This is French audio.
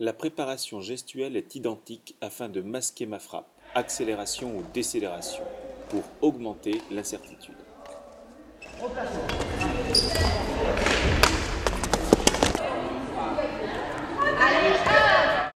La préparation gestuelle est identique afin de masquer ma frappe, accélération ou décélération, pour augmenter l'incertitude.